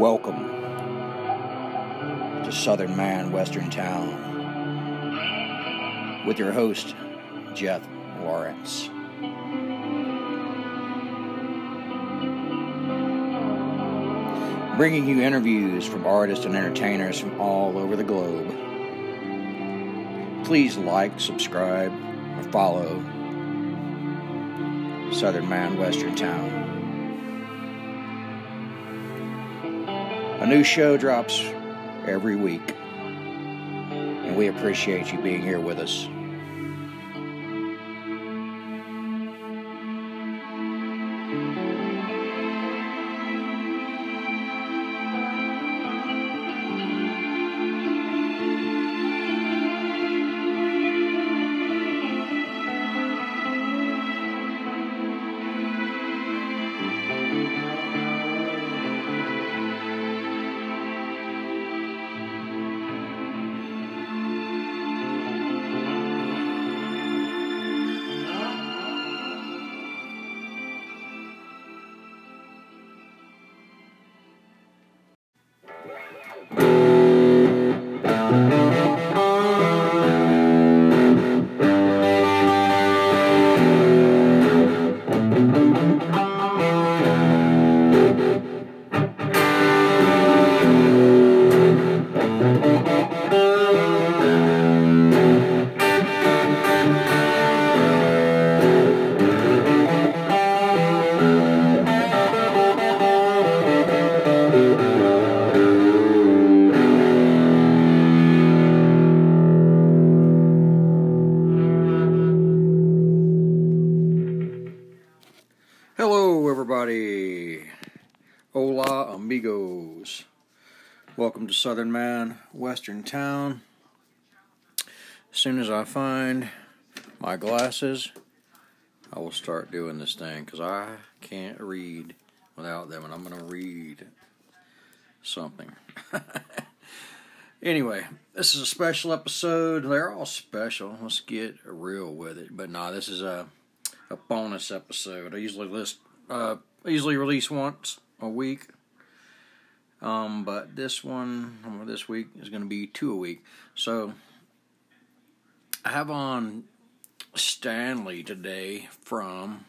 Welcome to Southern Man, Western Town with your host, Jeff Lawrence. Bringing you interviews from artists and entertainers from all over the globe. Please like, subscribe, or follow Southern Man, Western Town. New show drops every week, and we appreciate you being here with us. Southern Man, Western Town. As soon as I find my glasses, I will start doing this thing because I can't read without them, and I'm going to read something. anyway, this is a special episode. They're all special. Let's get real with it. But nah, this is a a bonus episode. I usually list uh, I usually release once a week. Um, but this one this week is going to be two a week. So I have on Stanley today from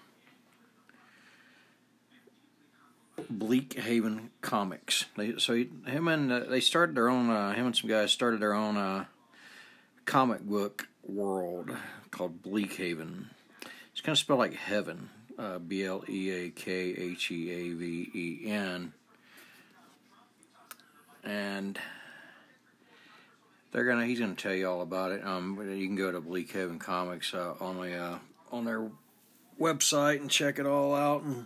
Bleak Haven Comics. They, so he, him and uh, they started their own. Uh, him and some guys started their own uh, comic book world called Bleak Haven. It's kind of spelled like heaven. Uh, B L E A K H E A V E N. And they're gonna. He's gonna tell you all about it. Um, you can go to Bleak Haven Comics uh, on the uh, on their website and check it all out and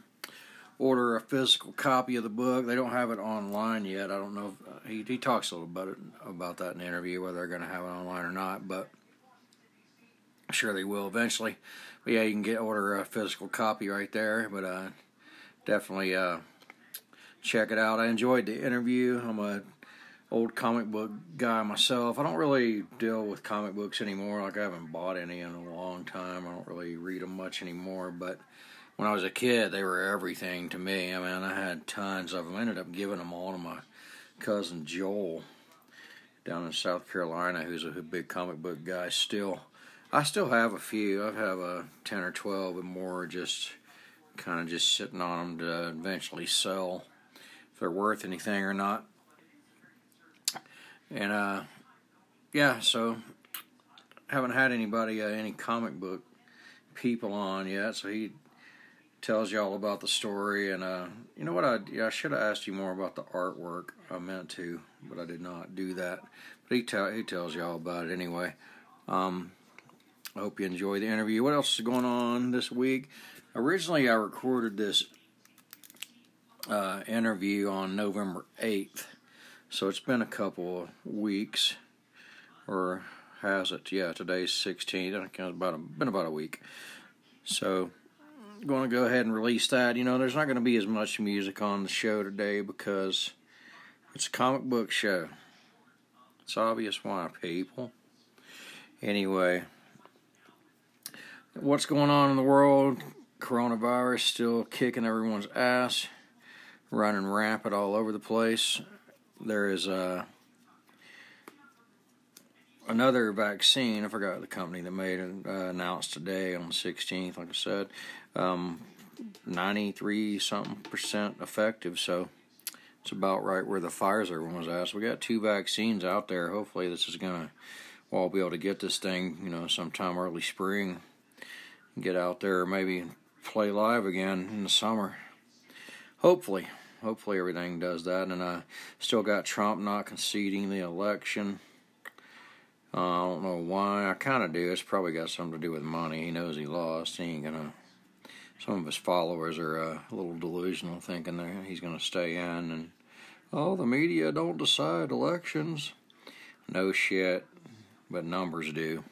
order a physical copy of the book. They don't have it online yet. I don't know. If, uh, he he talks a little about it about that in the interview whether they're gonna have it online or not, but I'm sure they will eventually. But yeah, you can get order a physical copy right there. But uh, definitely uh, check it out. I enjoyed the interview. I'm a old comic book guy myself. I don't really deal with comic books anymore. Like I haven't bought any in a long time. I don't really read them much anymore. But when I was a kid, they were everything to me. I mean, I had tons of them. I ended up giving them all to my cousin Joel down in South Carolina, who's a big comic book guy still. I still have a few. I have a ten or twelve, and more just kind of just sitting on them to eventually sell if they're worth anything or not. And uh, yeah, so haven't had anybody, uh, any comic book people on yet. So he tells you all about the story, and uh, you know what? I yeah, I should have asked you more about the artwork. I meant to, but I did not do that. But he tell he tells you all about it anyway. Um, I hope you enjoy the interview. What else is going on this week? Originally, I recorded this uh, interview on November 8th, so it's been a couple of weeks, or has it? Yeah, today's 16th. I it's about a, been about a week. So, I'm going to go ahead and release that. You know, there's not going to be as much music on the show today because it's a comic book show. It's obvious why, people. Anyway, what's going on in the world. Coronavirus still kicking everyone's ass. Running rampant all over the place. There is a another vaccine. I forgot the company that made it uh, announced today on the 16th. Like I said, um, 93 something percent effective. So it's about right where the Pfizer one was at. So we got two vaccines out there. Hopefully, this is gonna we'll all be able to get this thing. You know, sometime early spring. Get out there, maybe play live again in the summer. Hopefully, hopefully everything does that. And I still got Trump not conceding the election. Uh, I don't know why. I kind of do. It's probably got something to do with money. He knows he lost. He ain't gonna. Some of his followers are uh, a little delusional, thinking that he's gonna stay in. And oh, the media don't decide elections. No shit, but numbers do.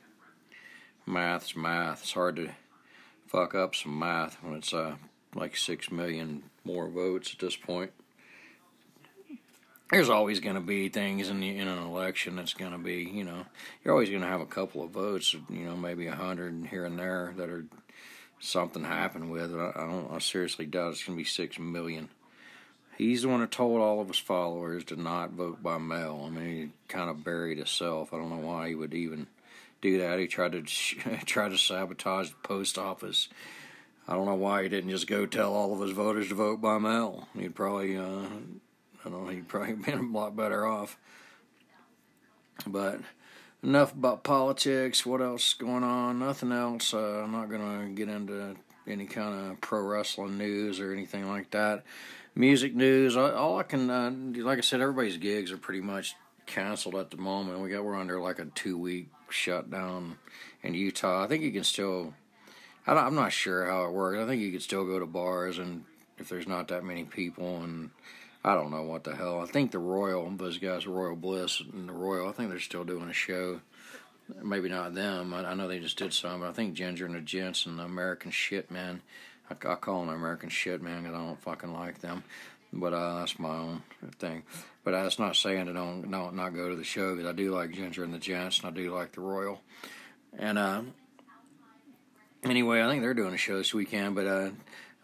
Math's math. It's hard to fuck up some math when it's uh, like six million more votes at this point there's always going to be things in the, in an election that's going to be, you know, you're always going to have a couple of votes, you know, maybe a hundred here and there that are something happened with. I, I don't, I seriously doubt it's going to be six million. He's the one that told all of his followers to not vote by mail. I mean, he kind of buried himself. I don't know why he would even do that. He tried to try to sabotage the post office. I don't know why he didn't just go tell all of his voters to vote by mail. He'd probably uh, I don't know, he'd probably been a lot better off. But enough about politics. What else going on? Nothing else. Uh, I'm not going to get into any kind of pro wrestling news or anything like that. Music news. All I can, uh, like I said, everybody's gigs are pretty much canceled at the moment. We got we're under like a two week shutdown in Utah. I think you can still. I am not sure how it works. I think you could still go to bars and if there's not that many people and I don't know what the hell. I think the Royal, those guys, Royal Bliss and the Royal, I think they're still doing a show. Maybe not them. I, I know they just did some, but I think Ginger and the Gents and the American Shit Man. I, I call them American Shit Man because I don't fucking like them. But uh, that's my own thing. But that's not saying to don't, don't not go to the show because I do like Ginger and the Gents and I do like the Royal. And uh, anyway, I think they're doing a show this weekend. But uh,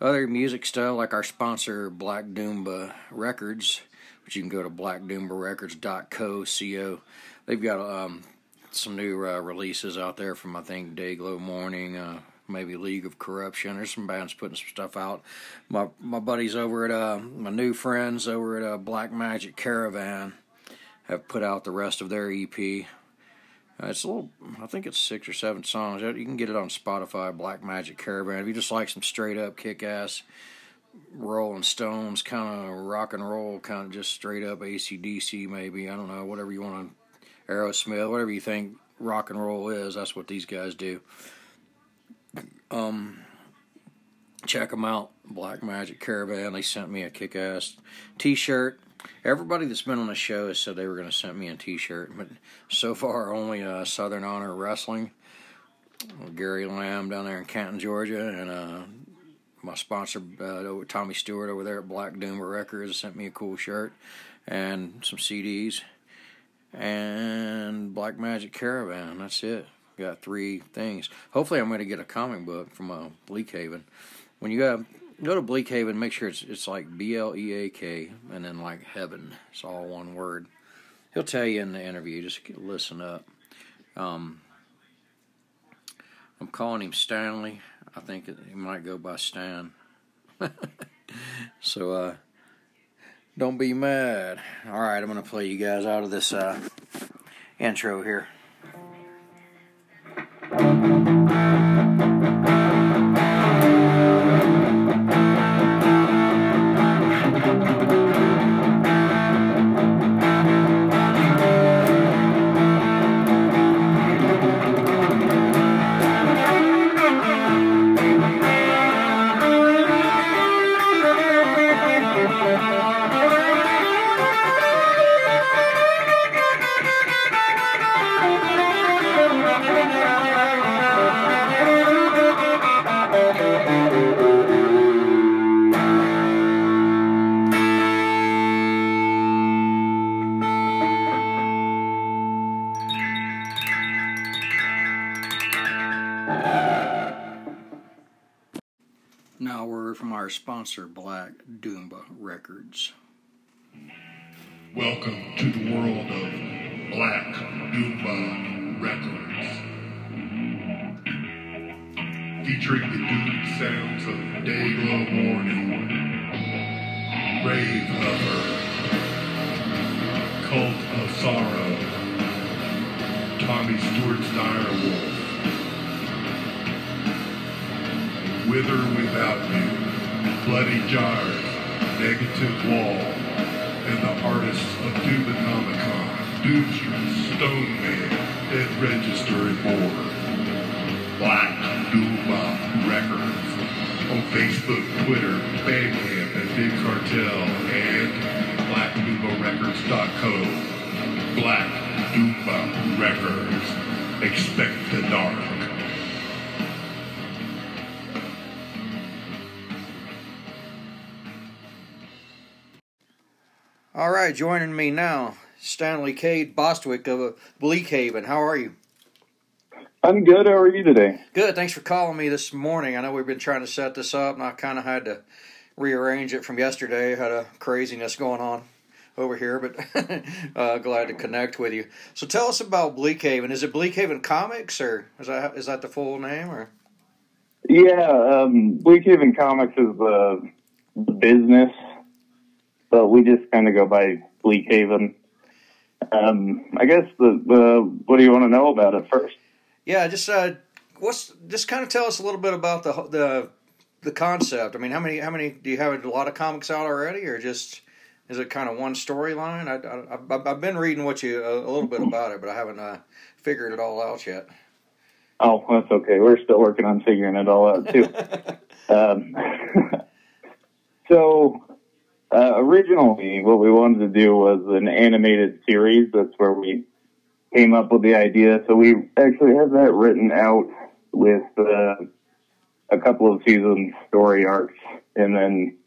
other music stuff like our sponsor Black Doomba Records, which you can go to blackdoombarecords.co. They've got um, some new uh, releases out there from I think Dayglo Mourning, uh, maybe League of Corruption. There's some bands putting some stuff out. My my buddies over at uh, my new friends over at uh, Black Magic Caravan have put out the rest of their EP. Uh, it's a little, I think it's six or seven songs. You can get it on Spotify, Black Magic Caravan. If you just like some straight up kick ass Rolling Stones, kind of rock and roll, kind of just straight up ACDC, maybe. I don't know, whatever you want to, Aerosmith, whatever you think rock and roll is, that's what these guys do. Um, check them out, Black Magic Caravan. They sent me a kick ass t shirt Everybody that's been on the show has said they were going to send me a T-shirt, but so far only uh, Southern Honor Wrestling, Gary Lamb down there in Canton, Georgia, and uh, my sponsor uh, Tommy Stewart over there at Black Doomba Records sent me a cool shirt and some CDs, and Black Magic Caravan. That's it. Got three things. Hopefully, I'm going to get a comic book from uh, Bleak Haven. When you got go to Bleak Haven. Make sure it's it's like B L E A K and then like heaven. It's all one word. He'll tell you in the interview. Just listen up. Um, I'm calling him Stanley. I think he might go by Stan. so uh, don't be mad. All right, I'm gonna play you guys out of this uh, intro here. Sponsor, Black Doomba Records. Welcome to the world of Black Doomba Jars, Negative Wall, and the artists of Doomonomicon, Doomstress, Stone Man, Dead Register, and more. Black Doomba Records on Facebook, Twitter, Bandcamp, and Big Cartel, and BlackDoombaRecords.co. Black Doomba Records. Expect the dark. All right, joining me now, Stanley Cade Bostwick of Bleakhaven. How are you? I'm good. How are you today? Good. Thanks for calling me this morning. I know we've been trying to set this up, and I kind of had to rearrange it from yesterday. Had a craziness going on over here, but uh, glad to connect with you. So tell us about Bleakhaven. Is it Bleakhaven Comics, or is that is that the full name, or? Yeah, um, Bleakhaven Comics is the, the business, but we just kind of go by Bleakhaven. Um, I guess the, the what do you want to know about it first? Yeah, just uh, what's just kind of tell us a little bit about the the the concept. I mean, how many how many do you have a lot of comics out already, or just is it kind of one storyline? I, I I've been reading what you a, a little bit about it, but I haven't uh, figured it all out yet. Oh, that's okay. We're still working on figuring it all out too. um, so uh, originally, what we wanted to do was an animated series. That's where we came up with the idea. So we actually have that written out with uh, a couple of season story arcs, and then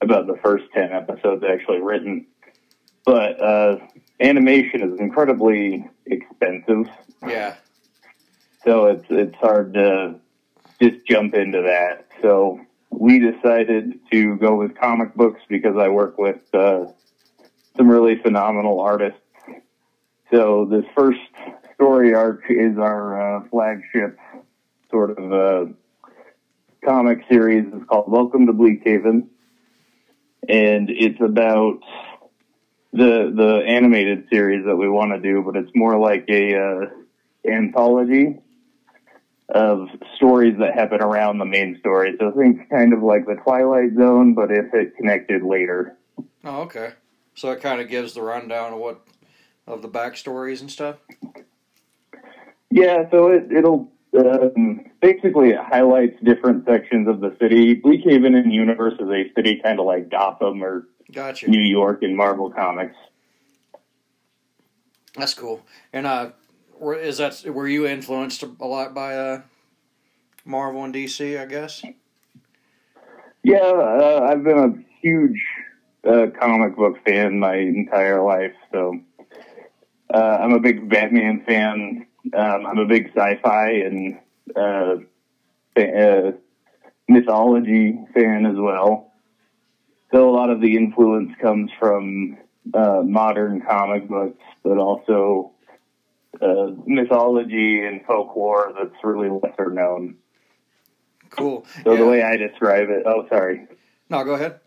about the first ten episodes actually written. But uh, animation is incredibly expensive. Yeah. So it's it's hard to just jump into that. So we decided to go with comic books because I work with uh, some really phenomenal artists. So this first story arc is our uh, flagship sort of uh, comic series. It's called Welcome to Bleakhaven, and it's about the the animated series that we want to do, but it's more like a uh, anthology of stories that happen around the main story. So think kind of like the Twilight Zone, but if it connected later. Oh, okay. So it kind of gives the rundown of what of the backstories and stuff? Yeah, so it, it'll um, basically it highlights different sections of the city. Bleakhaven in universe is a city kind of like Gotham or gotcha. New York in Marvel Comics. That's cool. And uh, is that were you influenced a lot by uh, Marvel and DC? I guess. Yeah, uh, I've been a huge uh, comic book fan my entire life, so uh, I'm a big Batman fan. Um, I'm a big sci-fi and uh, uh, mythology fan as well. So a lot of the influence comes from modern comic books, but also uh, mythology and folklore that's really lesser known. Cool. So yeah. the way I describe it, oh, sorry. No, go ahead.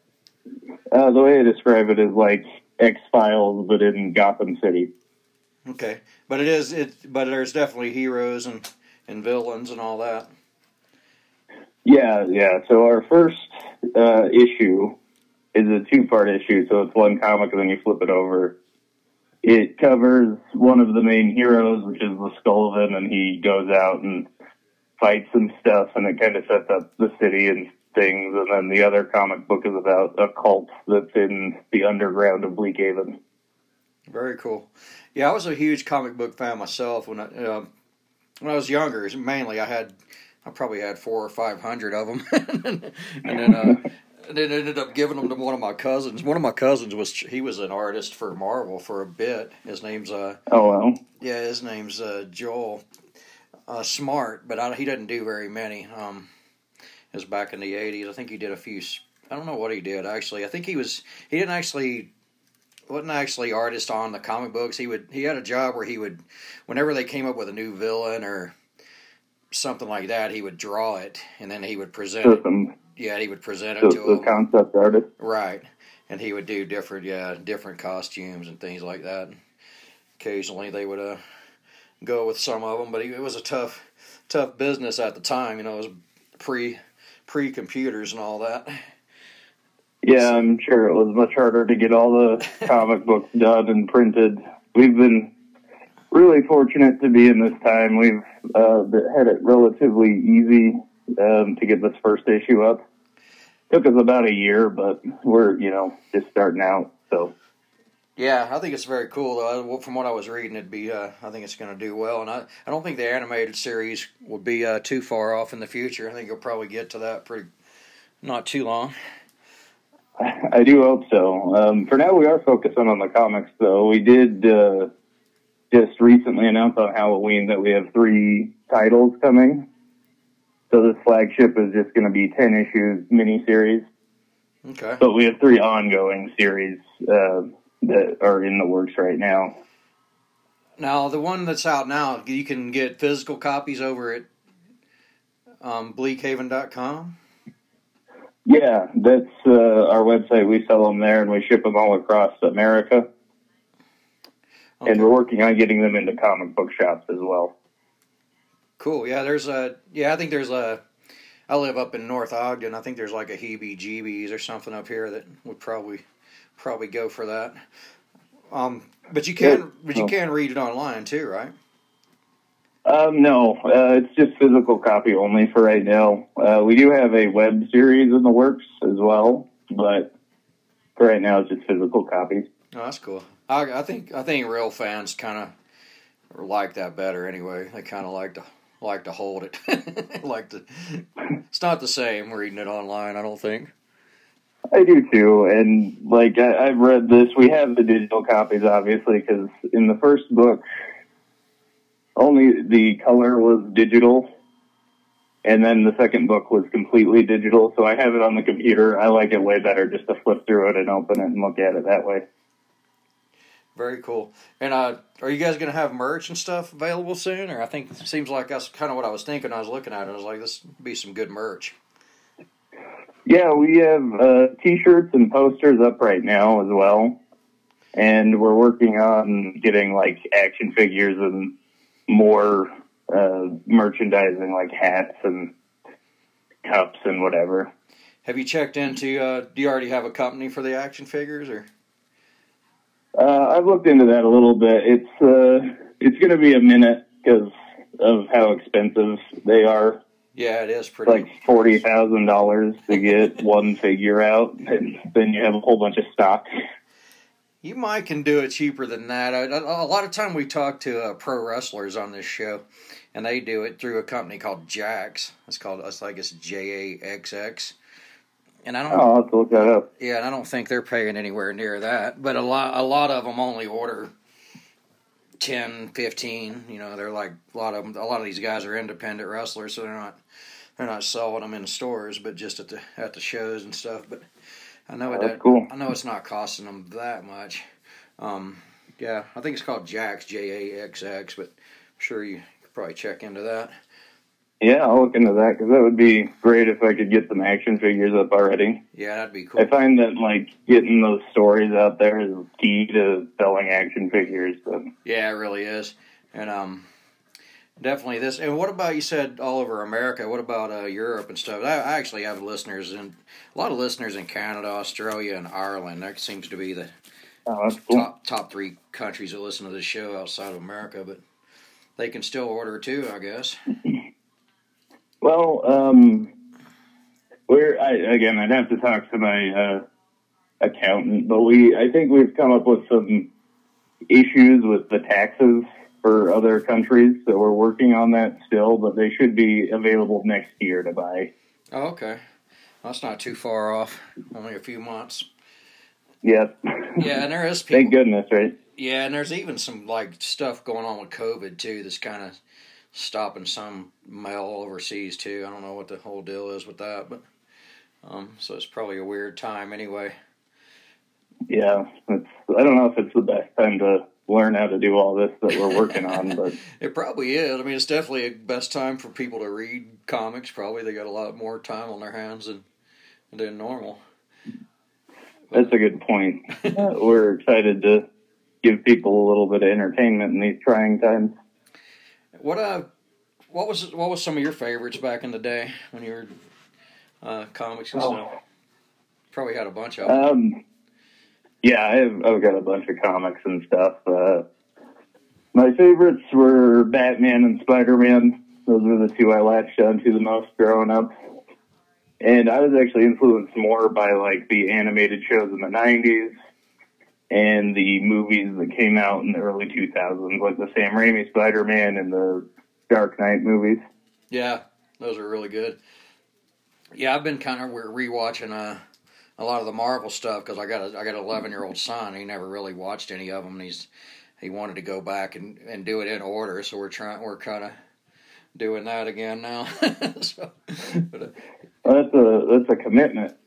Uh, the way I describe it is like X Files, but in Gotham City. Okay, but it is it. But there's definitely heroes and and villains and all that. Yeah, yeah. So our first uh, issue is a two part issue. So it's one comic and then you flip it over. It covers one of the main heroes, which is the Skullivan, and he goes out and fights some stuff, and it kind of sets up the city and things. And then the other comic book is about a cult that's in the underground of Bleakhaven. Very cool. Yeah, I was a huge comic book fan myself when I uh, when I was younger. Mainly, I had I probably had four or five hundred of them, and then uh, and then ended up giving them to one of my cousins. One of my cousins was he was an artist for Marvel for a bit. His name's uh oh well yeah his name's uh, Joel uh, Smart, but I, he doesn't do very many. Um, is back in the '80s. I think he did a few. I don't know what he did actually. I think he was he didn't actually wasn't actually artist on the comic books. He would he had a job where he would whenever they came up with a new villain or something like that, he would draw it and then he would present it. Yeah, he would present it to so him. concept artist. Right. And he would do different, yeah, different costumes and things like that. Occasionally they would uh, go with some of them, but it was a tough, tough business at the time. You know, it was pre, pre computers and all that. Yeah, I'm sure it was much harder to get all the comic books done and printed. We've been really fortunate to be in this time. We've uh, had it relatively easy um, to get this first issue up. Took us about a year, but we're you know just starting out. So Yeah, I think it's very cool. Though. From what I was reading, it'd be. Uh, I think it's going to do well, and I, I don't think the animated series would be uh, too far off in the future. I think you'll probably get to that pretty, not too long. I do hope so. Um, for now, we are focusing on the comics, though. We did uh, just recently announced on Halloween that we have three titles coming. So this flagship is just going to be ten issues miniseries, Okay. but we have three ongoing series uh, that are in the works right now. Now, the one that's out now, you can get physical copies over at um, bleakhaven.com. Yeah, that's uh, our website. We sell them there, and we ship them all across America. Okay. And we're working on getting them into comic book shops as well. Cool. Yeah, there's a. Yeah, I think there's a. I live up in North Ogden. I think there's like a Heebie Jeebies or something up here that would probably probably go for that. Um, but you can, Good. but you can read it online too, right? Um, no, uh, it's just physical copy only for right now. Uh, we do have a web series in the works as well, but for right now, it's just physical copies. Oh, that's cool. I, I think I think real fans kind of like that better anyway. They kind of like to like to hold it. like to. It's not the same reading it online. I don't think. I do too, and like I, I've read this. We have the digital copies, obviously, because in the first book, only the color was digital, and then the second book was completely digital. So I have it on the computer. I like it way better just to flip through it and open it and look at it that way. Very cool. And uh, are you guys going to have merch and stuff available soon? Or I think it seems like that's kind of what I was thinking. I was looking at it. I was like, this would be some good merch. Yeah, we have uh, t-shirts and posters up right now as well, and we're working on getting like action figures and more uh, merchandising, like hats and cups and whatever. Have you checked into? Uh, do you already have a company for the action figures? Or Uh, I've looked into that a little bit. It's uh, it's going to be a minute because of how expensive they are. yeah, it is pretty. Like forty thousand dollars to get one figure out, and then you have a whole bunch of stock. You might can do it cheaper than that. A, lot of time we talk to uh, pro wrestlers on this show, and they do it through a company called Jax. It's called it's like it's J A X X, and I don't. Oh, I'll have to look that up. Yeah, and I don't think they're paying anywhere near that. But a lot, a lot of them only order 10, 15. You know, they're like a lot of them. A lot of these guys are independent wrestlers, so they're not they're not selling them in the stores, but just at the at the shows and stuff. But I know it. That's cool. I know it's not costing them that much. Um, yeah, I think it's called Jax J A X X, but I'm sure you could probably check into that. Yeah, I'll look into that because that would be great if I could get some action figures up already. Yeah, that'd be cool. I find that like getting those stories out there is key to selling action figures. But Yeah, it really is, and um, definitely this. And what about you said all over America? What about uh, Europe and stuff? I, I actually have listeners in a lot of listeners in Canada, Australia, and Ireland. That seems to be the oh, cool. top top three countries that listen to this show outside of America. But they can still order too, I guess. Well, um, we're I, again. I'd have to talk to my uh, accountant, but we I think we've come up with some issues with the taxes for other countries, so we're working on that still. But they should be available next year to buy. Oh, okay. That's not too far off. Only a few months. Yep. Yeah, and there is people. Thank goodness, right? Yeah, and there's even some like stuff going on with COVID too. That's kind of stopping some mail overseas too. I don't know what the whole deal is with that, but um, so it's probably a weird time anyway. Yeah, it's, I don't know if it's the best time to learn how to do all this that we're working on, but it probably is. I mean, it's definitely a best time for people to read comics. Probably they got a lot more time on their hands than than normal. That's a good point. we're excited to give people a little bit of entertainment in these trying times. What uh, what was what was some of your favorites back in the day when you were uh, comics and oh. stuff? Probably had a bunch of them. Um, yeah, I've, I've got a bunch of comics and stuff. Uh, my favorites were Batman and Spider Man. Those were the two I latched onto the most growing up. And I was actually influenced more by like the animated shows in the 90s and the movies that came out in the early 2000s, like the Sam Raimi Spider Man and the Dark Knight movies. Yeah, those are really good. Yeah, I've been kind of rewatching uh, a lot of the Marvel stuff because I got a I got an eleven year old son. He never really watched any of them. He's he wanted to go back and, and do it in order. So we're trying we're kind of doing that again now. so, but, uh, well, that's a that's a commitment.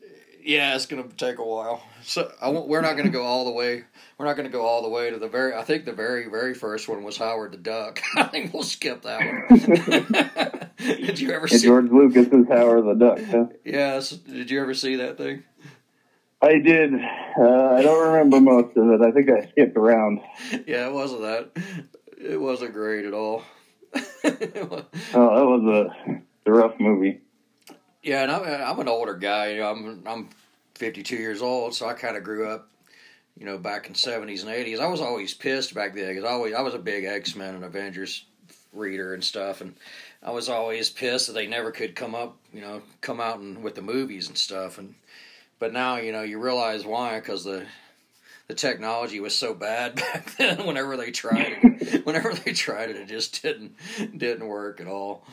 Yeah, it's gonna take a while. So we're not gonna go all the way. We're not gonna go all the way to the very. I think the very very first one was Howard the Duck. I think we'll skip that one. did you ever see George Lucas's Howard the Duck? Huh? Yes. Did you ever see that thing? I did. Uh, I don't remember most of it. I think I skipped around. Yeah, it wasn't that. It wasn't great at all. oh, that was a, a rough movie. Yeah, and I'm, I'm an older guy. I'm I'm 52 years old, so I kind of grew up, you know, back in 70s and 80s. I was always pissed back then because I always I was a big X Men and Avengers reader and stuff, and I was always pissed that they never could come up, you know, come out and with the movies and stuff. And but now you know you realize why because the the technology was so bad back then. Whenever they tried it, whenever they tried it, it just didn't didn't work at all.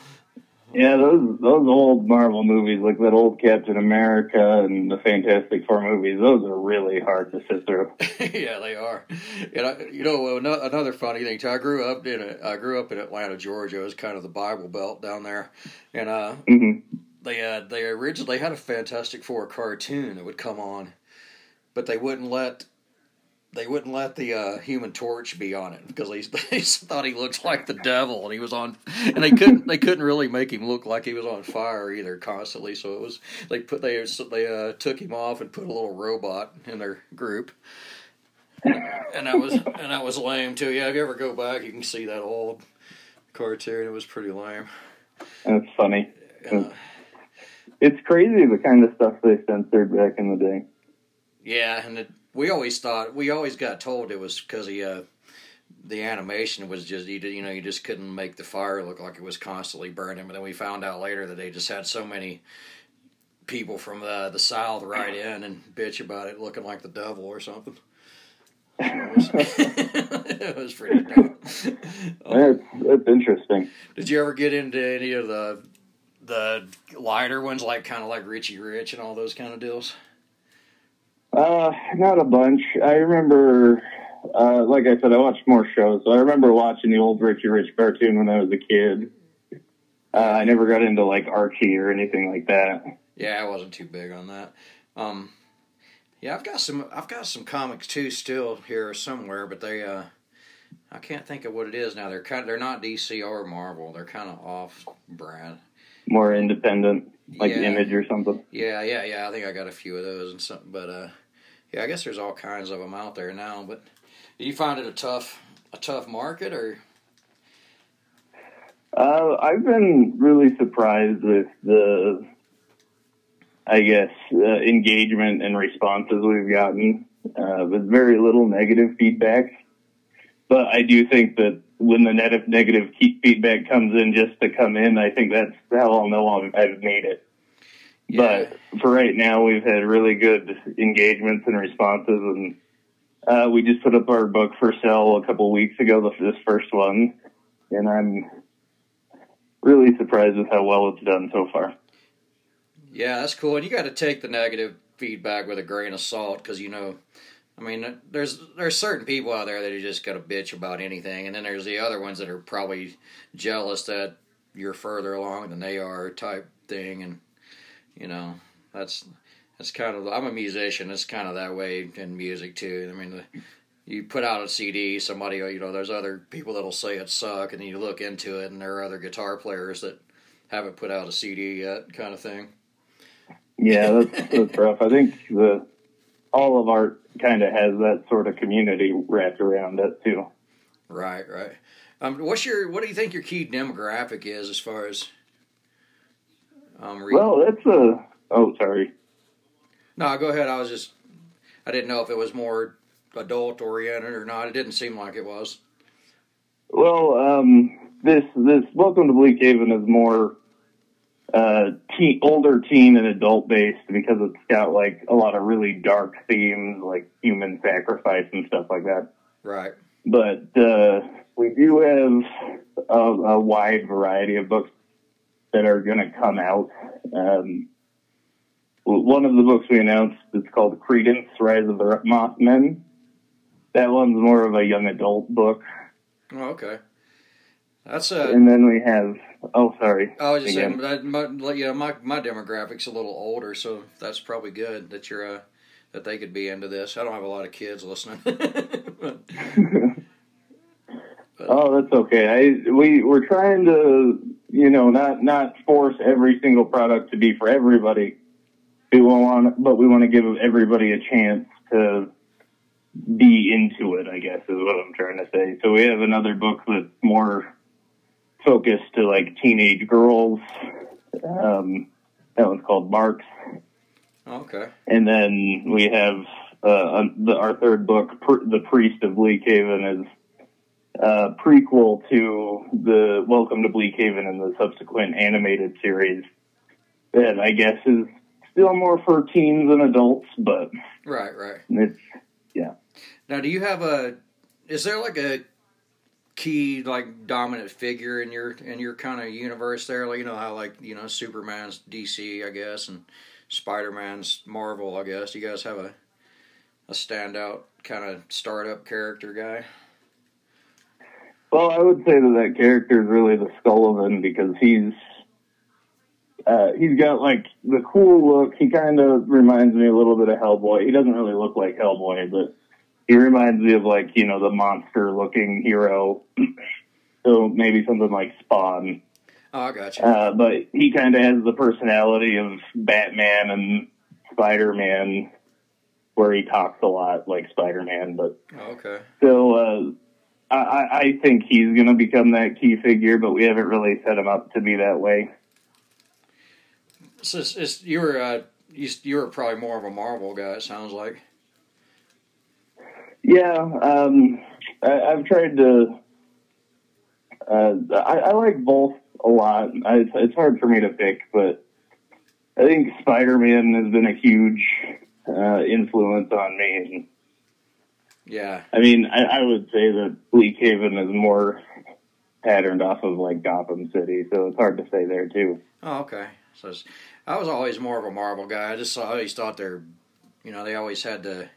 Yeah, those those old Marvel movies, like that old Captain America and the Fantastic Four movies, those are really hard to sit through. yeah, they are. And I, you know, another funny thing too. I grew up in a, I grew up in Atlanta, Georgia. It was kind of the Bible Belt down there, and uh, mm-hmm they had they originally had a Fantastic Four cartoon that would come on, but they wouldn't let they wouldn't let the uh, Human Torch be on it because they, they thought he looked like the devil and he was on, and they couldn't they couldn't really make him look like he was on fire either constantly. So it was they put they they uh, took him off and put a little robot in their group, and that was and that was lame too. Yeah, if you ever go back, you can see that old cartoon. It was pretty lame. That's funny. Uh, it's crazy the kind of stuff they censored back in the day. Yeah, and it, we always thought we always got told it was because he uh, the animation was just you, you know you just couldn't make the fire look like it was constantly burning. But then we found out later that they just had so many people from the the south write in and bitch about it looking like the devil or something. it, was, it was pretty dumb. That's, that's interesting. Did you ever get into any of the the lighter ones, like kind of like Richie Rich and all those kind of deals? Uh, not a bunch. I remember, uh, like I said, I watched more shows. So I remember watching the old Richie Rich cartoon when I was a kid. Uh, I never got into like Archie or anything like that. Yeah, I wasn't too big on that. Um, yeah, I've got some. I've got some comics too, still here somewhere, but they. Uh, I can't think of what it is now. They're kind. Of, they're not DC or Marvel. They're kind of off brand more independent, like yeah. Image or something. Yeah, yeah, yeah. I think I got a few of those and something, but uh, yeah, I guess there's all kinds of them out there now. But do you find it a tough, a tough market, or? Uh, I've been really surprised with the, I guess, uh, engagement and responses we've gotten. Uh, with very little negative feedback, but I do think that when the net negative feedback comes in just to come in, I think that's how I'll know I've made it. Yeah. But for right now, we've had really good engagements and responses, and uh, we just put up our book for sale a couple weeks ago, this first one, and I'm really surprised with how well it's done so far. Yeah, that's cool. And you got to take the negative feedback with a grain of salt because you know I mean, there's there's certain people out there that are just gonna bitch about anything, and then there's the other ones that are probably jealous that you're further along than they are, type thing, and you know that's that's kind of I'm a musician. It's kind of that way in music too. I mean, the, you put out a CD, somebody you know, there's other people that'll say it suck, and then you look into it, and there are other guitar players that haven't put out a CD yet, kind of thing. Yeah, that's, that's rough. I think the all of art kind of has that sort of community wrapped around it too. Right, right. Um, what's your what do you think your key demographic is as far as? Um, re- well, that's a. Oh, sorry. No, go ahead. I was just. I didn't know if it was more adult oriented or not. It didn't seem like it was. Well, um, this this Welcome to Bleak Haven is more uh, teen, older teen and adult based because it's got like a lot of really dark themes like human sacrifice and stuff like that. Right. But uh, we do have a, a, wide variety of books that are going to come out. Um, one of the books we announced is called Credence: Rise of the Mothmen. That one's more of a young adult book. Oh, okay. That's a. And then we have. Oh, sorry. I was just Again. saying, my, you know, my my demographic's a little older, so that's probably good that you're uh, that they could be into this. I don't have a lot of kids listening. but, oh, that's okay. I we we're trying to you know not not force every single product to be for everybody. We want, but we want to give everybody a chance to be into it. I guess is what I'm trying to say. So we have another book that's more focused to like teenage girls. Um, that one's called Marks. Okay. And then we have uh, the, our third book, The Priest of Bleak Haven, is uh, prequel to the Welcome to Bleak Haven and the subsequent animated series. That I guess is still more for teens and adults, but right, right. It's yeah. Now, do you have a? Is there like a key like dominant figure in your in your kind of universe there? Like you know how like you know Superman's DC, I guess, and Spider Man's Marvel, I guess. You guys have a a standout kind of startup character guy. Well, I would say that that character is really the Skullivan because he's uh, he's got like the cool look. He kind of reminds me a little bit of Hellboy. He doesn't really look like Hellboy, but he reminds me of like you know the monster looking hero. so maybe something like Spawn. Oh, I gotcha. Uh, but he kind of has the personality of Batman and Spider Man, where he talks a lot like Spider Man. But oh, okay. So uh, I, I think he's going to become that key figure, but we haven't really set him up to be that way. So it's, it's, you were uh, you, you were probably more of a Marvel guy. It sounds like. Yeah, um, I, have tried to. Uh, I, I, like both a lot. I, it's, it's, hard for me to pick, but I think Spider Man has been a huge uh, influence on me. Yeah, I mean, I, I would say that Bleak Haven is more patterned off of like Gotham City, so it's hard to say there too. Oh, okay. So I was always more of a Marvel guy. I just always thought they're, you know, they always had the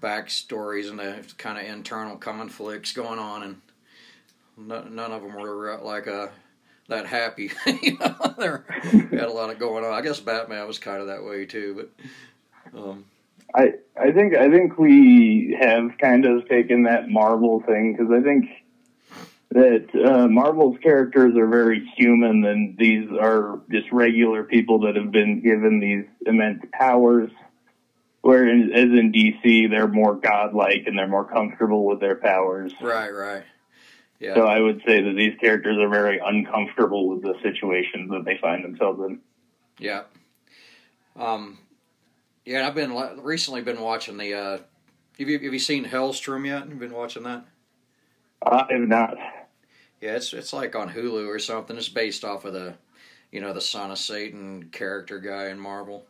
backstories and the kind of internal conflicts going on, and none of them were uh, like uh, that happy. you know, they had a lot of going on. I guess Batman was kind of that way too, but. Um, I I think I think we have kind of taken that Marvel thing because I think that uh, Marvel's characters are very human, and these are just regular people that have been given these immense powers Whereas as in DC, they're more godlike and they're more comfortable with their powers. Right, right. Yeah. So I would say that these characters are very uncomfortable with the situations that they find themselves in. Yeah. Um. Yeah, I've been recently been watching the. Uh, have you have you seen Helstrom yet? You've been watching that? I have not. Yeah, it's it's like on Hulu or something. It's based off of the, you know, the Son of Satan character guy in Marvel.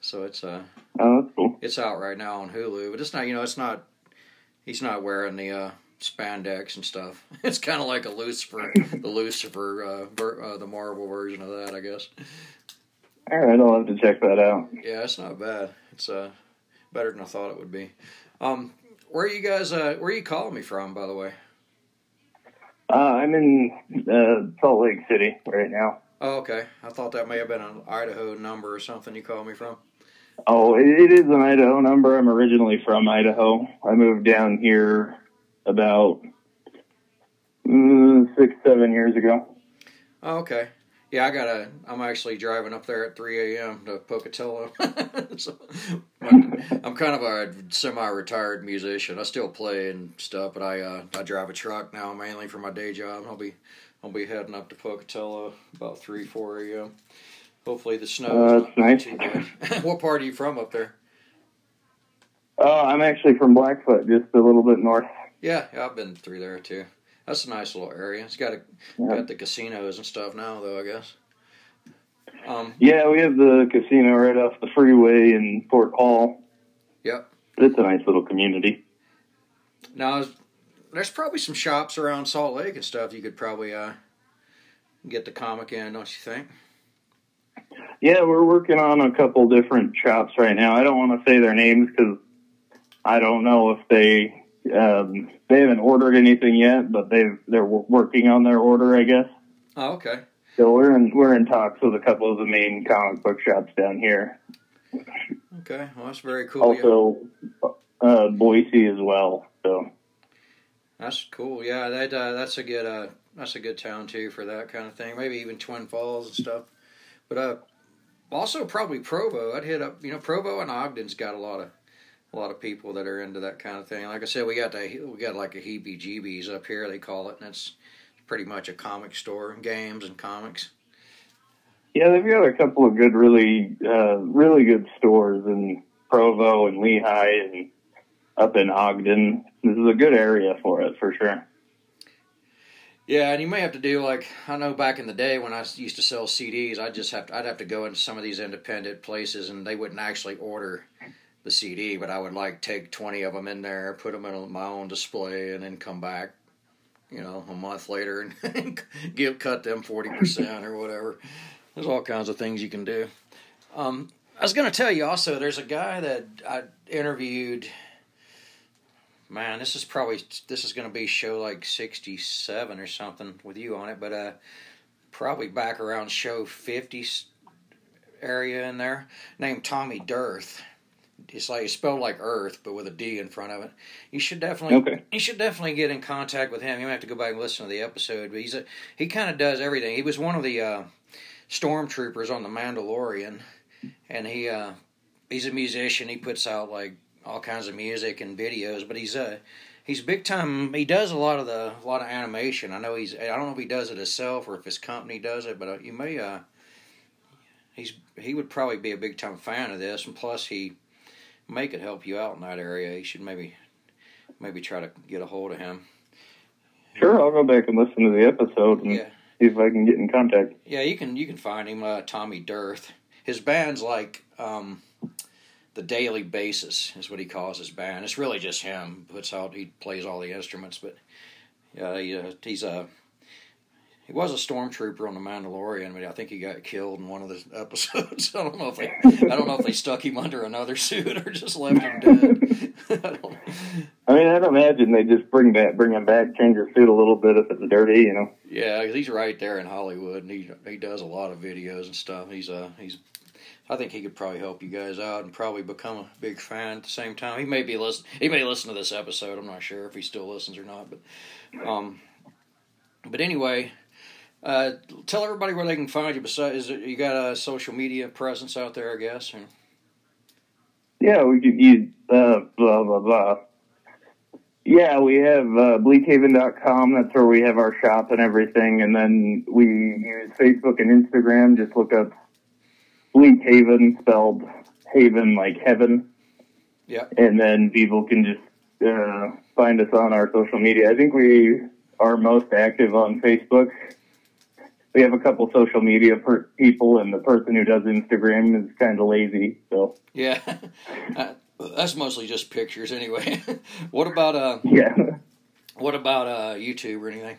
So it's uh oh, cool. It's out right now on Hulu, but it's not you know it's not he's not wearing the uh, spandex and stuff. It's kind of like a Lucifer, the Lucifer, uh, ver, uh, the Marvel version of that, I guess. All right, I'll have to check that out. Yeah, it's not bad. It's uh, better than I thought it would be. Um, where are you guys? Uh, where are you calling me from, by the way? Uh, I'm in uh, Salt Lake City right now. Oh, okay. I thought that may have been an Idaho number or something you called me from. Oh, it, is an Idaho number. I'm originally from Idaho. I moved down here about mm, six, seven years ago. Oh, okay. Yeah, I gotta. I'm actually driving up there at 3 a.m. to Pocatello. so, I'm kind of a semi-retired musician. I still play and stuff, but I uh, I drive a truck now mainly for my day job. I'll be I'll be heading up to Pocatello about 3, 4 a.m. Hopefully the snow. Uh, nice. What part are you from up there? Uh, I'm actually from Blackfoot, just a little bit north. Yeah, yeah, I've been through there too. That's a nice little area. It's got a Yeah. got the casinos and stuff now, though. I guess. Um. Yeah, we have the casino right off the freeway in Fort Hall. Yep. It's a nice little community. Now, there's probably some shops around Salt Lake and stuff you could probably uh get the comic in, don't you think? Yeah, we're working on a couple different shops right now. I don't want to say their names because I don't know if they um, they haven't ordered anything yet, but they've they're w- working on their order, I guess. Oh, okay. So we're in we're in talks with a couple of the main comic book shops down here. Okay. Well, that's very cool. yeah. Also, uh, Boise as well. So That's cool. Yeah, that uh, that's a good uh, that's a good town too for that kind of thing. Maybe even Twin Falls and stuff. But uh, also probably Provo. I'd hit up. You know, Provo and Ogden's got a lot of a lot of people that are into that kind of thing. Like I said, we got the we got like a heebie-jeebies up here. They call it, and it's pretty much a comic store, games and comics. yeah, they've got a couple of good, really uh, really good stores in Provo and Lehi and up in Ogden. This is a good area for it for sure. Yeah, and you may have to do like I know back in the day when I used to sell CDs, I just have to, I'd have to go into some of these independent places and they wouldn't actually order the CD, but I would like take twenty of them in there, put them in my own display, and then come back, you know, a month later and give cut them forty percent or whatever. There's all kinds of things you can do. Um, I was going to tell you also, there's a guy that I interviewed. Man, this is probably this is going to be show like sixty seven or something with you on it, but uh, probably back around show fifty area in there, named Tommy Dearth. It's like it's spelled like Earth, but with a D in front of it. You should definitely, Okay. you should definitely get in contact with him. You might have to go back and listen to the episode, but he's a he kind of does everything. He was one of the uh, stormtroopers on the Mandalorian, and he uh, he's a musician. He puts out like all kinds of music and videos, but he's uh he's big time. He does a lot of the a lot of animation. I know he's I don't know if he does it himself or if his company does it, but uh, you may uh he's he would probably be a big time fan of this, and plus he may could help you out in that area. You should maybe maybe try to get a hold of him. Sure, I'll go back and listen to the episode and Yeah. see if I can get in contact. Yeah, you can you can find him, uh, Tommy Dearth. His band's like um, the Daily Basis is what he calls his band. It's really just him. Puts out he plays all the instruments, but yeah, he, uh, he's a he was a stormtrooper on the Mandalorian, but I think he got killed in one of the episodes. I don't know if they I don't know if they stuck him under another suit or just left him dead. I I mean, I'd imagine they just bring that, bring him back, change his suit a little bit if it's dirty, you know. Yeah, he's right there in Hollywood, and he he does a lot of videos and stuff. He's uh he's, I think he could probably help you guys out and probably become a big fan at the same time. He may be listen he may listen to this episode. I'm not sure if he still listens or not, but um, but anyway, uh, tell everybody where they can find you. Besides, you got a social media presence out there, I guess. Or, Yeah, we could use uh, blah blah blah. Yeah, we have uh, bleakhaven.com. That's where we have our shop and everything. And then we use Facebook and Instagram. Just look up Bleak Haven, spelled Haven like heaven. Yeah. And then people can just uh, find us on our social media. I think we are most active on Facebook. We have a couple social media per- people, and the person who does Instagram is kind of lazy. So yeah, uh, that's mostly just pictures anyway. what about uh yeah. what about uh YouTube or anything?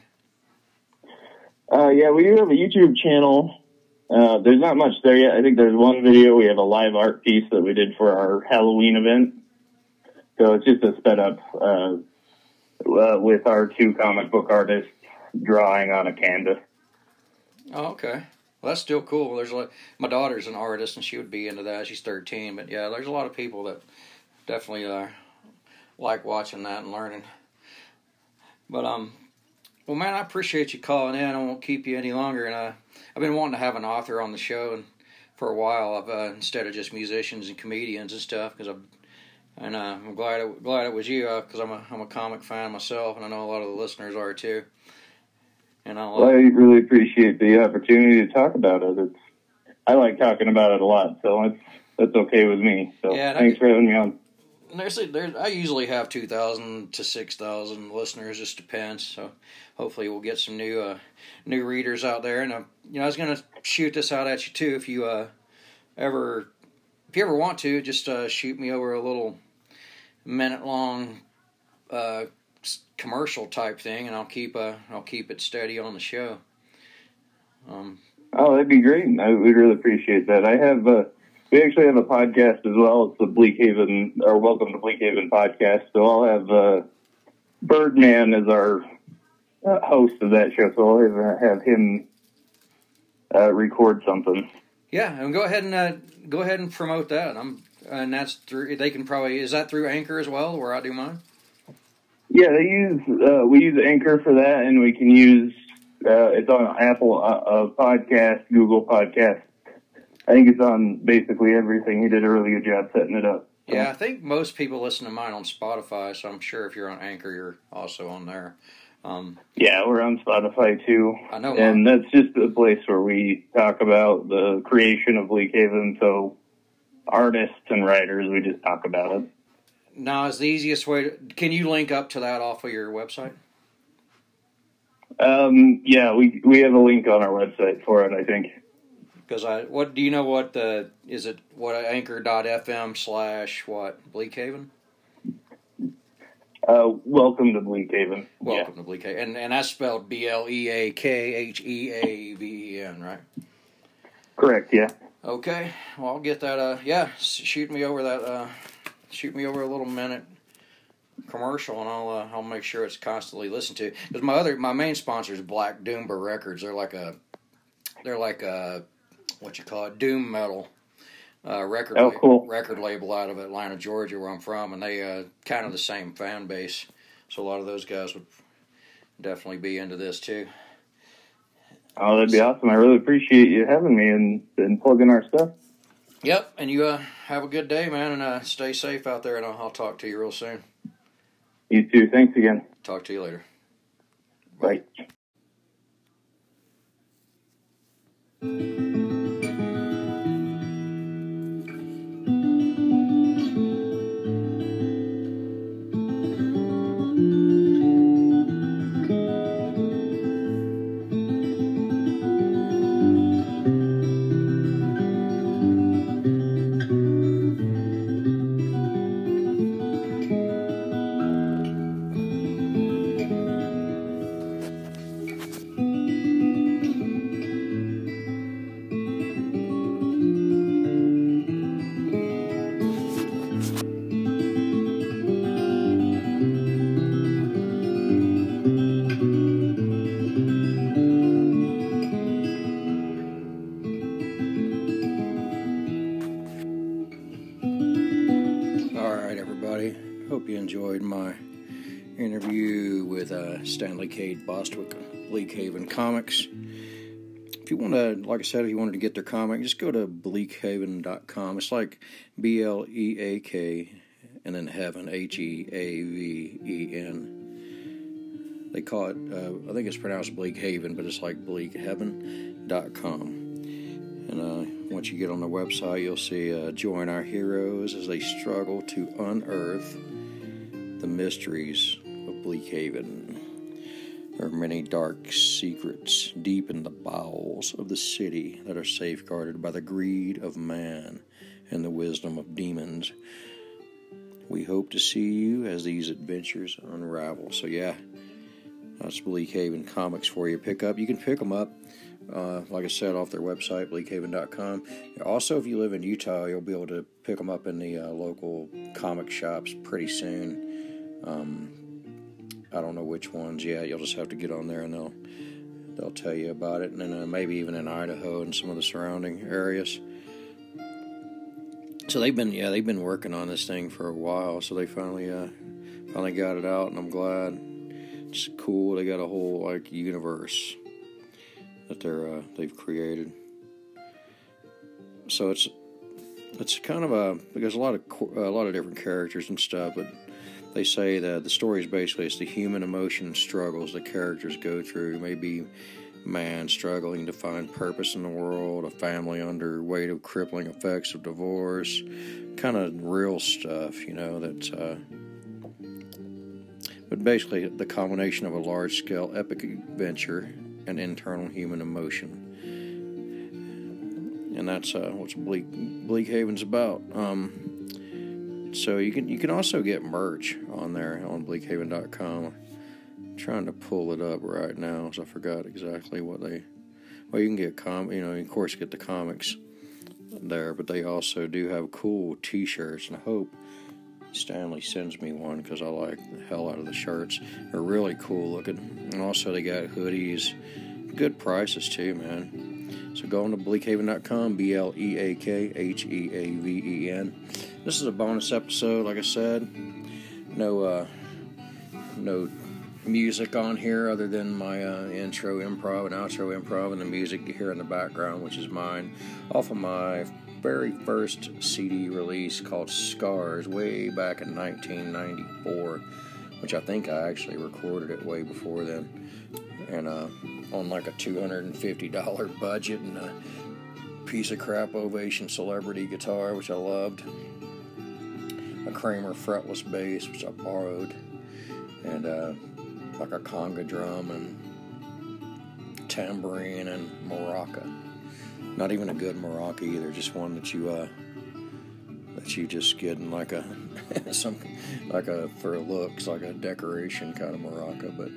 Uh, yeah, we do have a YouTube channel. Uh, there's not much there yet. I think there's one video. We have a live art piece that we did for our Halloween event. So it's just a setup uh, uh, with our two comic book artists drawing on a canvas. Oh, okay. Well, that's still cool. There's like my daughter's an artist, and she would be into that. She's 13, but yeah, there's a lot of people that definitely uh, like watching that and learning. But um, well, man, I appreciate you calling in. I won't keep you any longer, and uh, I've been wanting to have an author on the show, and for a while, I've uh, instead of just musicians and comedians and stuff, because I'm and uh, I'm glad it, glad it was you because I'm a I'm a comic fan myself, and I know a lot of the listeners are too. Well, I really appreciate the opportunity to talk about it. It's I like talking about it a lot, so it's that's okay with me. So Yeah, and I thanks for having me on. There's, there's, I usually have two thousand to six thousand listeners. Just depends. So hopefully we'll get some new uh, new readers out there. And uh, you know, I was gonna shoot this out at you too. If you uh, ever if you ever want to, just uh, shoot me over a little minute long uh, commercial type thing, and I'll keep uh, I'll keep it steady on the show. Um, Oh, that'd be great. I would really appreciate that. I have uh, we actually have a podcast as well. It's the Bleak Haven or Welcome to Bleak Haven podcast. So I'll have uh, Birdman as our uh, host of that show. So I'll have, have him uh, record something. yeah, and go ahead and uh, go ahead and promote that. I'm and that's through. They can probably is that through Anchor as well, where I do mine. Yeah, they use uh, we use Anchor for that, and we can use uh, it's on Apple uh, uh, Podcast, Google Podcast. I think it's on basically everything. He did a really good job setting it up. So, Yeah, I think most people listen to mine on Spotify, so I'm sure if you're on Anchor, you're also on there. Um, yeah, we're on Spotify too, I know. and that's just the place where we talk about the creation of Bleak Haven. So artists and writers, we just talk about it. Now, is the easiest way? To, can you link up to that off of your website? Um, yeah, we we have a link on our website for it. I think. Because I, what do you know? What the is it? What Anchor.fm slash what Bleak Haven? Uh, welcome to Bleak Haven. Welcome to Bleak Haven, and and that's spelled B L E A K H E A V E N, right? Correct. Yeah. Okay, well I'll get that. Uh, yeah, shoot me over that. Uh, shoot me over a little minute commercial, and I'll uh, I'll make sure it's constantly listened to. Because my other my main sponsor is Black Doomba Records. They're like a they're like a what you call it doom metal uh, record Oh, cool. record label out of Atlanta, Georgia, where I'm from, and they uh, kind of the same fan base. So a lot of those guys would definitely be into this too. Oh, that'd be awesome. I really appreciate you having me and, and plugging our stuff. Yep, and you uh, have a good day, man, and uh, stay safe out there. And I'll, I'll talk to you real soon. You too. Thanks again. Talk to you later. Bye. All Stanley Cade Bostwick, Bleak Haven Comics. If you want to, like I said, if you wanted to get their comic, just go to bleakhaven.com. It's like B L E A K and then heaven, H E A V E N. They call it, uh, I think it's pronounced Bleak Haven, but it's like bleakheaven.com. And uh, once you get on the website, you'll see uh, Join Our Heroes as they struggle to unearth the mysteries of Bleak Haven. There are many dark secrets deep in the bowels of the city that are safeguarded by the greed of man and the wisdom of demons. We hope to see you as these adventures unravel. So, yeah, that's Bleak Haven comics for you. Pick up. You can pick them up Uh, like I said, off their website, bleakhaven.com. Also, if you live in Utah, you'll be able to pick them up in the uh, local comic shops pretty soon. Um, I don't know which ones yet. You'll just have to get on there and they'll they'll tell you about it, and then uh, maybe even in Idaho and some of the surrounding areas. So they've been yeah they've been working on this thing for a while. So they finally uh, finally got it out, and I'm glad. It's cool. They got a whole like universe that they're uh, they've created. So it's it's kind of a there's a lot of a lot of different characters and stuff, but they say that the story is basically it's the human emotion struggles the characters go through. Maybe man struggling to find purpose in the world, a family under weight of crippling effects of divorce, kind of real stuff, you know. That, uh, but basically the combination of a large scale epic adventure and internal human emotion. And that's uh, what Bleak Bleak Haven's about. Um, so you can you can also get merch on there on bleakhaven.com. I'm trying to pull it up right now, so I forgot exactly what they. Well, you can get com, you know, of course, get the comics there, but they also do have cool T-shirts, and I hope Stanley sends me one because I like the hell out of the shirts. They're really cool looking, and also they got hoodies, good prices too, man. So go on to bleakhaven.com, B L E A K H E A V E N. This is a bonus episode, like I said. No, uh, no music on here other than my uh, intro improv and outro improv and the music you hear in the background, which is mine, off of my very first CD release called Scars, way back in 1994, which I think I actually recorded it way before then, and uh, on like a $250 budget and a piece of crap Ovation Celebrity guitar, which I loved a Kramer fretless bass, which I borrowed, and uh, like a conga drum and tambourine and maraca. Not even a good maraca either, just one that you uh, that you just get in like a some like a for looks like a decoration kind of maraca. But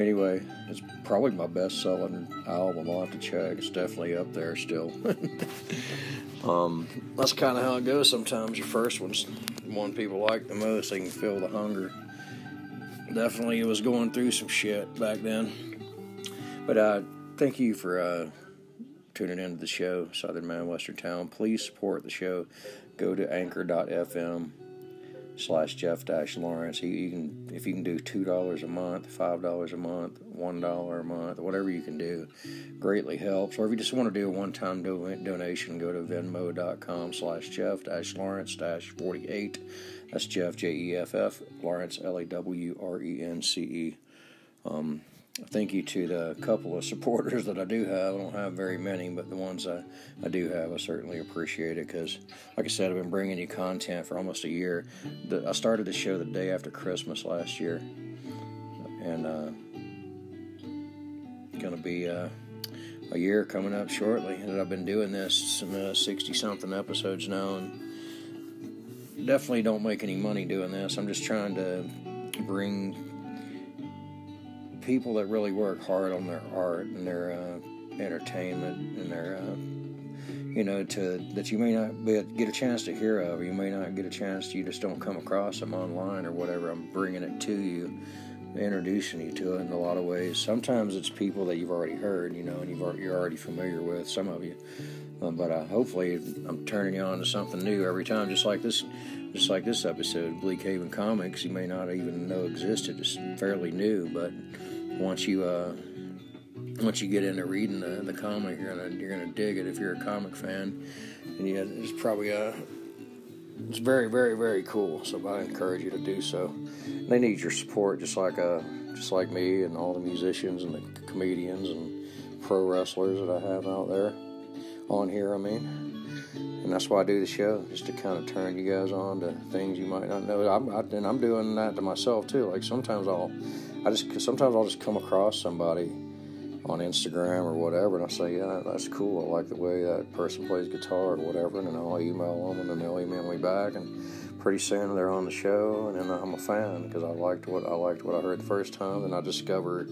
anyway, it's probably my best selling album. I'll have to check. It's definitely up there still. um, that's kind of how it goes sometimes. Your first one's the one people like the most. They can feel the hunger. Definitely was going through some shit back then. But uh, thank you for uh, tuning into the show, Southern Man, Western Town. Please support the show. Go to anchor.fm slash Jeff Dash Lawrence. You, you, can if you can do two dollars a month, five dollars a month, one dollar a month, whatever you can do, greatly helps. Or if you just want to do a one-time do- donation, go to Venmo.com slash Jeff Dash Lawrence Dash forty eight. That's Jeff J E F F Lawrence L A W R E N C E. Um, thank you to the couple of supporters that I do have. I don't have very many, but the ones I, I do have, I certainly appreciate it because, like I said, I've been bringing you content for almost a year. The, I started the show the day after Christmas last year, and uh, going to be uh, a year coming up shortly. And I've been doing this uh, 60 something episodes now, and definitely don't make any money doing this. I'm just trying to bring people that really work hard on their art and their uh, entertainment and their uh, you know to that you may not get a chance to hear of. You may not get a chance you just don't come across them online or whatever. I'm bringing it to you introducing you to it in a lot of ways. Sometimes it's people that you've already heard you know and you've you're already familiar with some of you. Um, but uh, hopefully i'm turning you on to something new every time just like this just like this episode bleak haven comics. You may not even know existed. It's fairly new but once you uh, once you get into reading the, the comic, you're gonna you're gonna dig it if you're a comic fan, and yeah, it's probably uh, it's very very very cool. So I encourage you to do so. They need your support, just like uh, just like me and all the musicians and the comedians and pro wrestlers that I have out there on here. I mean. And that's why I do the show, just to kind of turn you guys on to things you might not know. I'm, I, and I'm doing that to myself too. Like sometimes I'll I just sometimes I'll just come across somebody on Instagram or whatever, and I say, yeah, that's cool. I like the way that person plays guitar or whatever, and then I'll email them, and then they'll email me back, and pretty soon they're on the show, and then I'm a fan because I liked what I liked what I heard the first time, and I discovered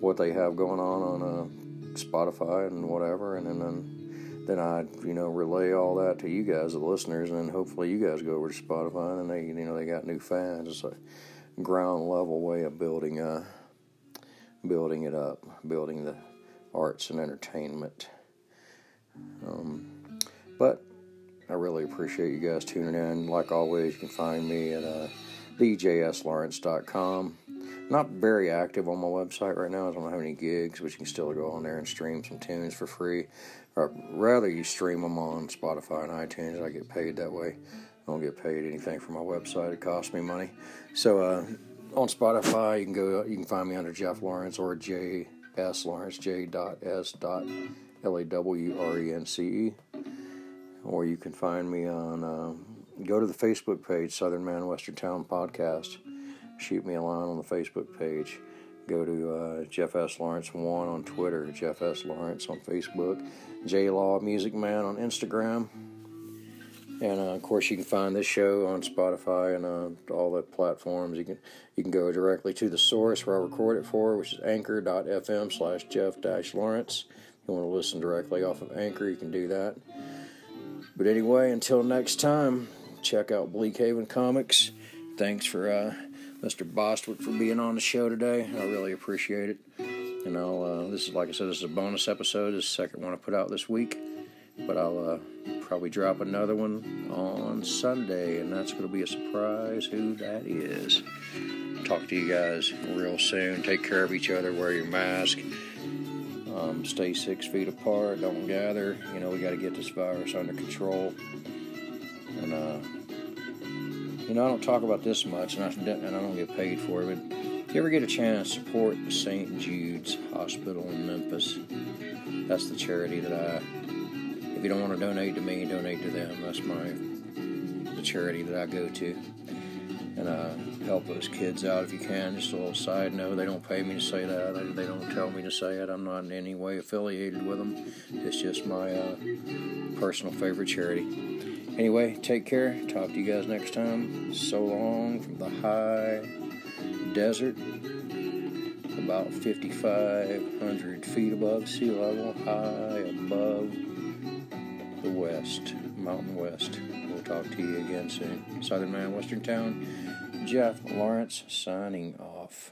what they have going on on uh, Spotify and whatever, and then. then then I, you know, relay all that to you guys, the listeners, and then hopefully you guys go over to Spotify and they, you know, they got new fans. It's a ground level way of building, uh, building it up, building the arts and entertainment. Um, but I really appreciate you guys tuning in. Like always, you can find me at uh, thejslawrence.com. Not very active on my website right now. I don't have any gigs, but you can still go on there and stream some tunes for free. Or rather, you stream them on Spotify and iTunes. I get paid that way. I don't get paid anything for my website. It costs me money. So uh, on Spotify, you can go. You can find me under Jeff Lawrence or J S Lawrence J dot S dot L A W R E N C E. Or you can find me on. Uh, go to the Facebook page, Southern Man Western Town Podcast shoot me a line on the Facebook page. Go to uh, Jeff S. Lawrence 1 on Twitter, Jeff S. Lawrence on Facebook, J Law Music Man on Instagram. And uh, of course, you can find this show on Spotify and uh, all the platforms. You can you can go directly to the source where I record it for, which is anchor.fm slash Jeff dash Lawrence. If you want to listen directly off of Anchor, you can do that. But anyway, until next time, check out Bleak Haven Comics. Thanks for uh, Mr. Bostwick for being on the show today. I really appreciate it. And I'll, uh, this is, like I said, this is a bonus episode. This is the second one I put out this week. But I'll uh, probably drop another one on Sunday, and that's going to be a surprise who that is. Talk to you guys real soon. Take care of each other. Wear your mask. Um, stay six feet apart. Don't gather. You know, we got to get this virus under control. And, uh, you know, I don't talk about this much, and I, and I don't get paid for it, but if you ever get a chance, support St. Jude's Hospital in Memphis. That's the charity that I, if you don't want to donate to me, donate to them. That's my, the charity that I go to. And uh, help those kids out if you can. Just a little side note, they don't pay me to say that. They, don't tell me to say it. I'm not in any way affiliated with them. It's just my uh, personal favorite charity. Anyway, take care. Talk to you guys next time. So long from the high desert, about 5,500 feet above sea level, high above the west, Mountain West. We'll talk to you again soon. Southern Man, Western Town. Jeff Lawrence signing off.